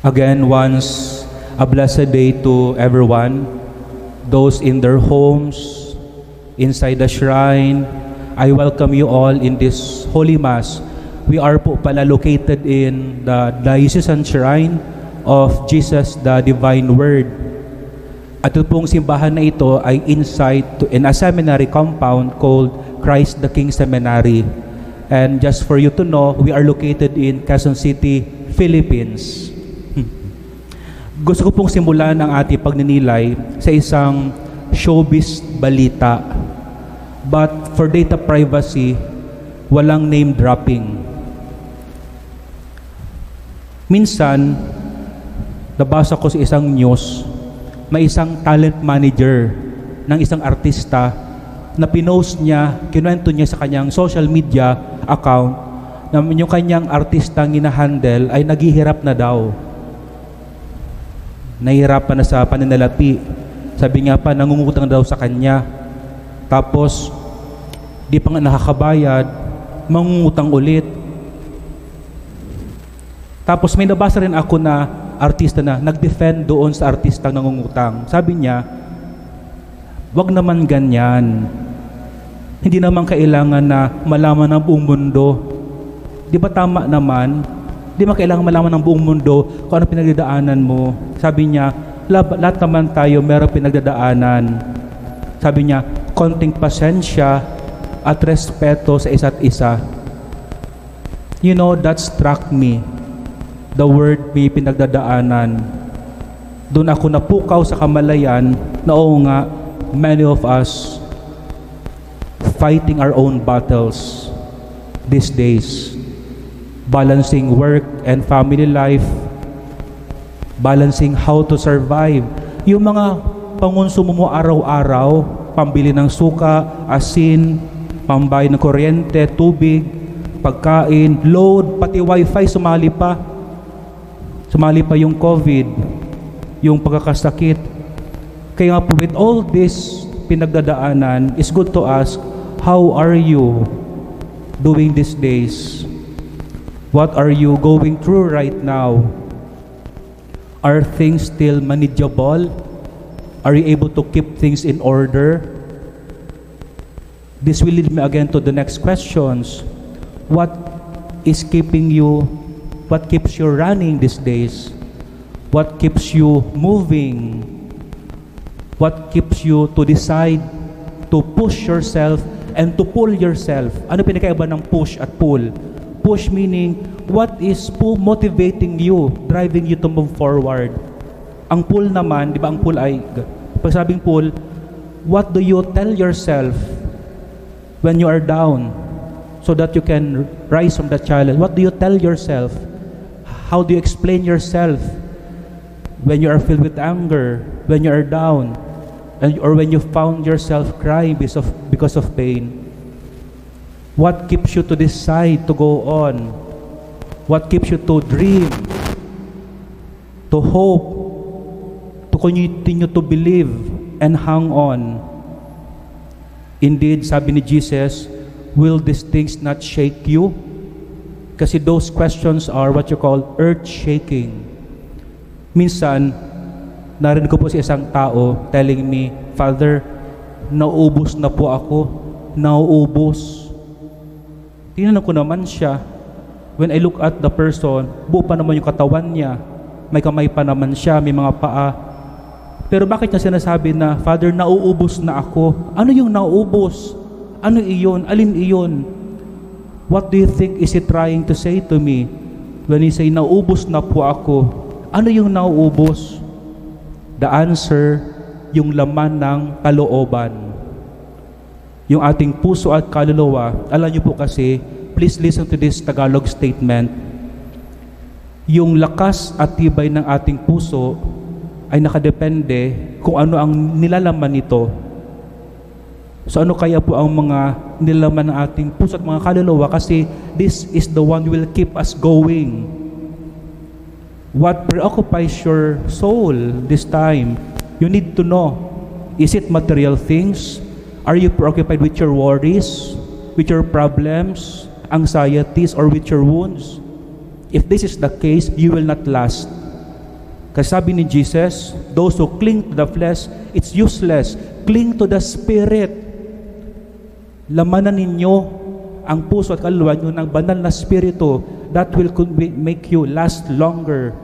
Again, once a blessed day to everyone, those in their homes, inside the shrine. I welcome you all in this Holy Mass. We are po pala located in the Diocesan Shrine of Jesus the Divine Word. At ito pong simbahan na ito ay inside to, in a seminary compound called Christ the King Seminary. And just for you to know, we are located in Quezon City, Philippines. Gusto ko pong simulan ang ating pagninilay sa isang showbiz balita. But for data privacy, walang name dropping. Minsan, nabasa ko sa isang news, may isang talent manager ng isang artista na pinost niya, kinuwento niya sa kanyang social media account na yung kanyang artistang ginahandle ay naghihirap na daw nahihirapan na sa paninalapi. Sabi nga pa, nangungutang daw sa kanya. Tapos, di pa nga nakakabayad, mangungutang ulit. Tapos may nabasa rin ako na artista na nag-defend doon sa artistang nangungutang. Sabi niya, wag naman ganyan. Hindi naman kailangan na malaman ng buong mundo. Di ba tama naman Di ba kailangan malaman ng buong mundo kung ano pinagdadaanan mo. Sabi niya, lahat naman tayo meron pinagdadaanan. Sabi niya, konting pasensya at respeto sa isa't isa. You know, that struck me. The word may pinagdadaanan. Doon ako napukaw sa kamalayan na oo nga, many of us fighting our own battles these days balancing work and family life, balancing how to survive. Yung mga pangonsumo mo araw-araw, pambili ng suka, asin, pambay ng kuryente, tubig, pagkain, load, pati wifi, sumali pa. Sumali pa yung COVID, yung pagkakasakit. Kaya nga with all this pinagdadaanan, it's good to ask, how are you doing these days? What are you going through right now? Are things still manageable? Are you able to keep things in order? This will lead me again to the next questions. What is keeping you, what keeps you running these days? What keeps you moving? What keeps you to decide to push yourself and to pull yourself? Ano pinakaiba ng push at pull? Push meaning, what is po motivating you, driving you to move forward? Ang pull naman, di ba ang pull ay, pag sabing pull, what do you tell yourself when you are down so that you can rise from the challenge? What do you tell yourself? How do you explain yourself when you are filled with anger, when you are down, and, or when you found yourself crying because of, because of pain? What keeps you to decide to go on? What keeps you to dream, to hope, to continue to believe and hang on? Indeed, sabi ni Jesus, will these things not shake you? Kasi those questions are what you call earth-shaking. Minsan, narinig ko po sa isang tao telling me, Father, nauubos na po ako. Nauubos. Tinanong ko naman siya, when I look at the person, buo pa naman yung katawan niya, may kamay pa naman siya, may mga paa. Pero bakit niya sinasabi na, Father, nauubos na ako? Ano yung nauubos? Ano iyon? Alin iyon? What do you think is he trying to say to me when he say, nauubos na po ako? Ano yung nauubos? The answer, yung laman ng kalooban yung ating puso at kaluluwa, alam niyo po kasi, please listen to this Tagalog statement. Yung lakas at tibay ng ating puso ay nakadepende kung ano ang nilalaman nito. So ano kaya po ang mga nilalaman ng ating puso at mga kaluluwa kasi this is the one will keep us going. What preoccupies your soul this time? You need to know, is it material things? Are you preoccupied with your worries, with your problems, anxieties, or with your wounds? If this is the case, you will not last. Kasi sabi ni Jesus, those who cling to the flesh, it's useless. Cling to the Spirit. Lamanan ninyo ang puso at kaluluwa nyo ng banal na Spirito that will make you last longer.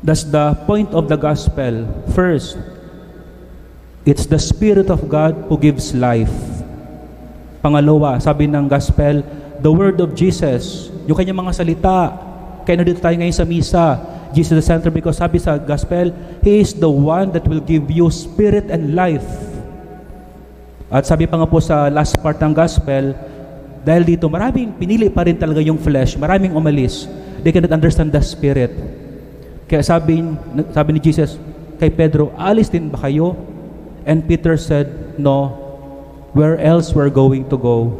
That's the point of the gospel. First, it's the Spirit of God who gives life. Pangalawa, sabi ng gospel, the word of Jesus, yung kanyang mga salita. Kaya nandito tayo ngayon sa misa. Jesus the center because sabi sa gospel, He is the one that will give you spirit and life. At sabi pa nga po sa last part ng gospel, dahil dito maraming pinili pa rin talaga yung flesh, maraming umalis. They cannot understand the spirit. Kaya sabi, sabi ni Jesus kay Pedro, alis din ba kayo? And Peter said, no, where else we're going to go?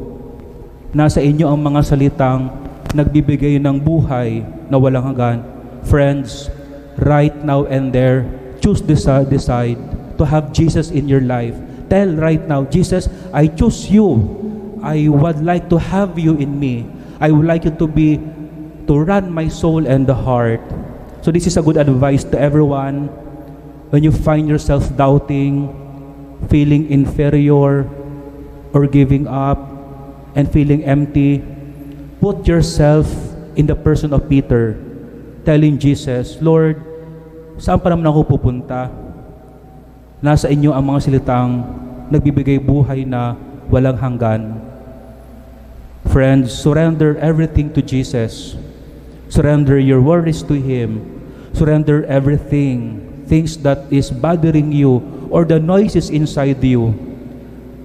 Nasa inyo ang mga salitang nagbibigay ng buhay na walang hanggan. Friends, right now and there, choose decide, decide to have Jesus in your life. Tell right now, Jesus, I choose you. I would like to have you in me. I would like you to be, to run my soul and the heart. So this is a good advice to everyone. When you find yourself doubting, feeling inferior, or giving up, and feeling empty, put yourself in the person of Peter, telling Jesus, Lord, saan pa naman ako pupunta? Nasa inyo ang mga silitang nagbibigay buhay na walang hanggan. Friends, surrender everything to Jesus. Surrender your worries to Him. Surrender everything, things that is bothering you or the noises inside you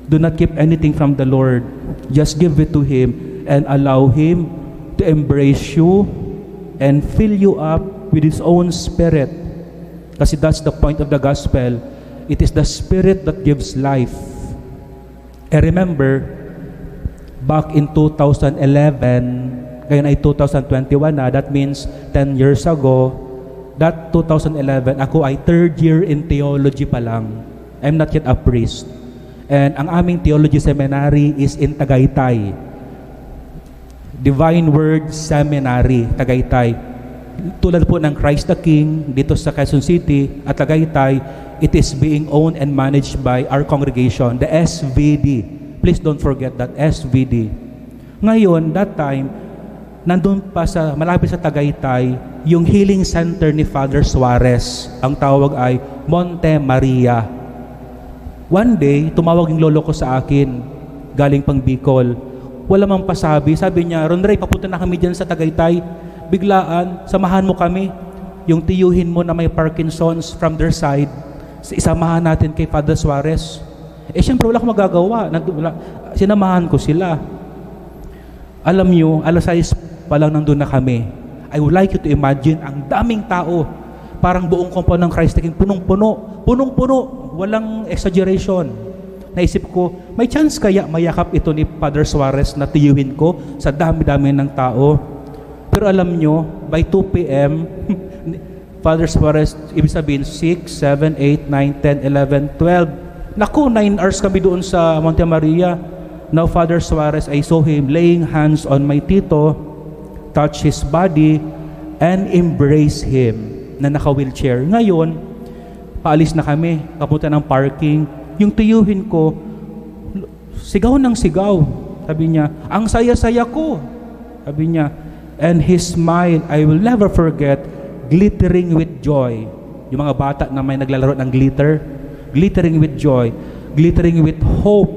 Do not keep anything from the Lord. Just give it to Him and allow Him to embrace you and fill you up with His own Spirit. Kasi that's the point of the gospel. It is the Spirit that gives life. I remember, back in 2011, ngayon ay 2021 na, that means 10 years ago, that 2011, ako ay third year in theology pa lang. I'm not yet a priest. And ang aming theology seminary is in Tagaytay. Divine Word Seminary, Tagaytay. Tulad po ng Christ the King dito sa Quezon City at Tagaytay, it is being owned and managed by our congregation, the SVD. Please don't forget that SVD. Ngayon, that time, nandun pa sa malapit sa Tagaytay, yung healing center ni Father Suarez. Ang tawag ay Monte Maria One day, tumawag yung lolo ko sa akin, galing pang Bicol. Wala mang pasabi. Sabi niya, Ron Ray, papunta na kami dyan sa Tagaytay. Biglaan, samahan mo kami. Yung tiyuhin mo na may Parkinson's from their side, isamahan natin kay Father Suarez. Eh, siyempre, wala akong magagawa. Sinamahan ko sila. Alam niyo, alas 6 pa lang nandun na kami. I would like you to imagine ang daming tao. Parang buong compound ng Christ King, punong-puno. Punong-puno walang exaggeration. Naisip ko, may chance kaya mayakap ito ni Father Suarez na tiyuhin ko sa dami-dami ng tao. Pero alam nyo, by 2 p.m., Father Suarez, ibig sabihin 6, 7, 8, 9, 10, 11, 12. Naku, 9 hours kami doon sa Monte Maria. Now, Father Suarez, I saw him laying hands on my tito, touch his body, and embrace him na naka-wheelchair. Ngayon, paalis na kami, kapunta ng parking. Yung tiyuhin ko, sigaw ng sigaw. Sabi niya, ang saya-saya ko. Sabi niya, and his smile, I will never forget, glittering with joy. Yung mga bata na may naglalaro ng glitter, glittering with joy, glittering with hope,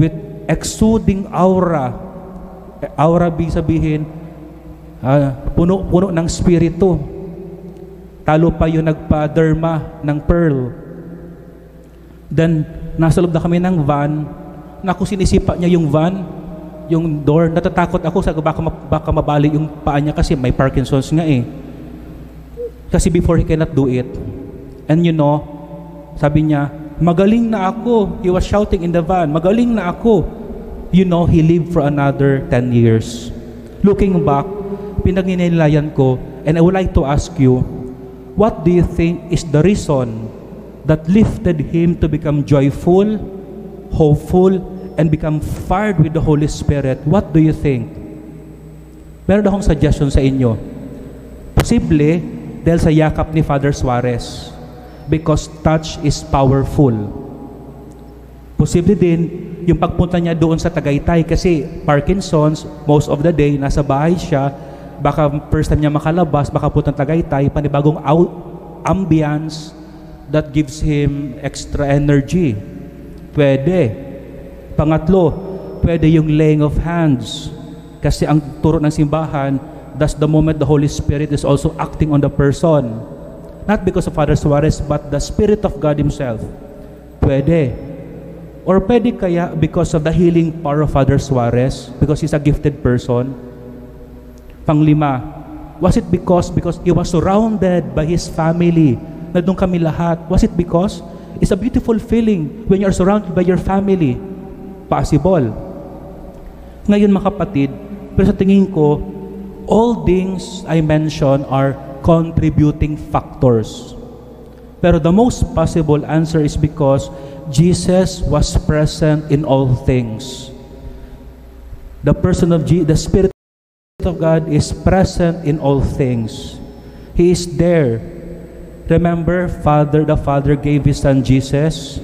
with exuding aura. Aura, big sabihin, uh, puno-puno ng spirito Talo pa yung nagpa-derma ng pearl. Then, nasa loob na kami ng van. Naku, sinisipa niya yung van, yung door. Natatakot ako sa baka, baka mabali yung paa niya kasi may Parkinson's nga eh. Kasi before he cannot do it. And you know, sabi niya, magaling na ako. He was shouting in the van, magaling na ako. You know, he lived for another 10 years. Looking back, pinagninilayan ko, and I would like to ask you, What do you think is the reason that lifted him to become joyful, hopeful, and become fired with the Holy Spirit? What do you think? Meron akong suggestion sa inyo. Posible, dahil sa yakap ni Father Suarez. Because touch is powerful. Posible din yung pagpunta niya doon sa Tagaytay kasi Parkinson's, most of the day, nasa bahay siya, baka first time niya makalabas, baka puntang Tagaytay, panibagong out, ambience that gives him extra energy. Pwede. Pangatlo, pwede yung laying of hands. Kasi ang turo ng simbahan, that's the moment the Holy Spirit is also acting on the person. Not because of Father Suarez, but the Spirit of God Himself. Pwede. Or pwede kaya because of the healing power of Father Suarez, because he's a gifted person. Panglima, was it because because he was surrounded by his family? Na doon kami lahat. Was it because? It's a beautiful feeling when you are surrounded by your family. Possible. Ngayon mga kapatid, pero sa tingin ko, all things I mention are contributing factors. Pero the most possible answer is because Jesus was present in all things. The person of Je- the Spirit of God is present in all things. He is there. Remember, Father, the Father gave His Son Jesus.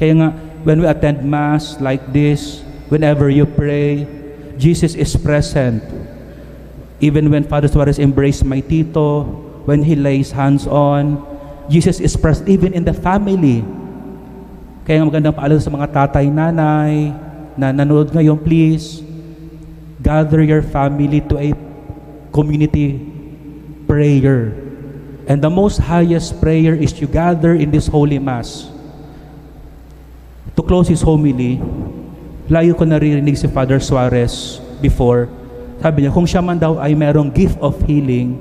Kaya nga, when we attend Mass like this, whenever you pray, Jesus is present. Even when Father Suarez embraced my tito, when he lays hands on, Jesus is present even in the family. Kaya nga magandang paalala sa mga tatay, nanay, na nanonood ngayon, please, gather your family to a community prayer. And the most highest prayer is you gather in this Holy Mass. To close his homily, layo ko naririnig si Father Suarez before, sabi niya, kung siya man daw ay merong gift of healing,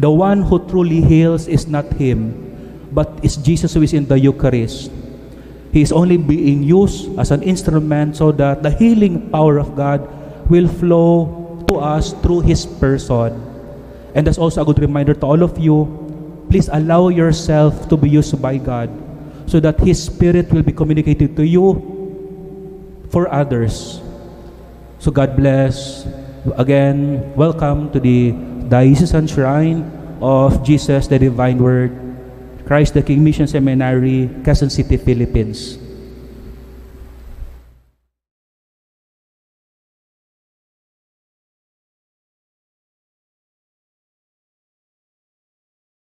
the one who truly heals is not him, but is Jesus who is in the Eucharist. He is only being used as an instrument so that the healing power of God will flow to us through His person. And that's also a good reminder to all of you, please allow yourself to be used by God so that His Spirit will be communicated to you for others. So God bless. Again, welcome to the Diocesan Shrine of Jesus the Divine Word, Christ the King Mission Seminary, Quezon City, Philippines.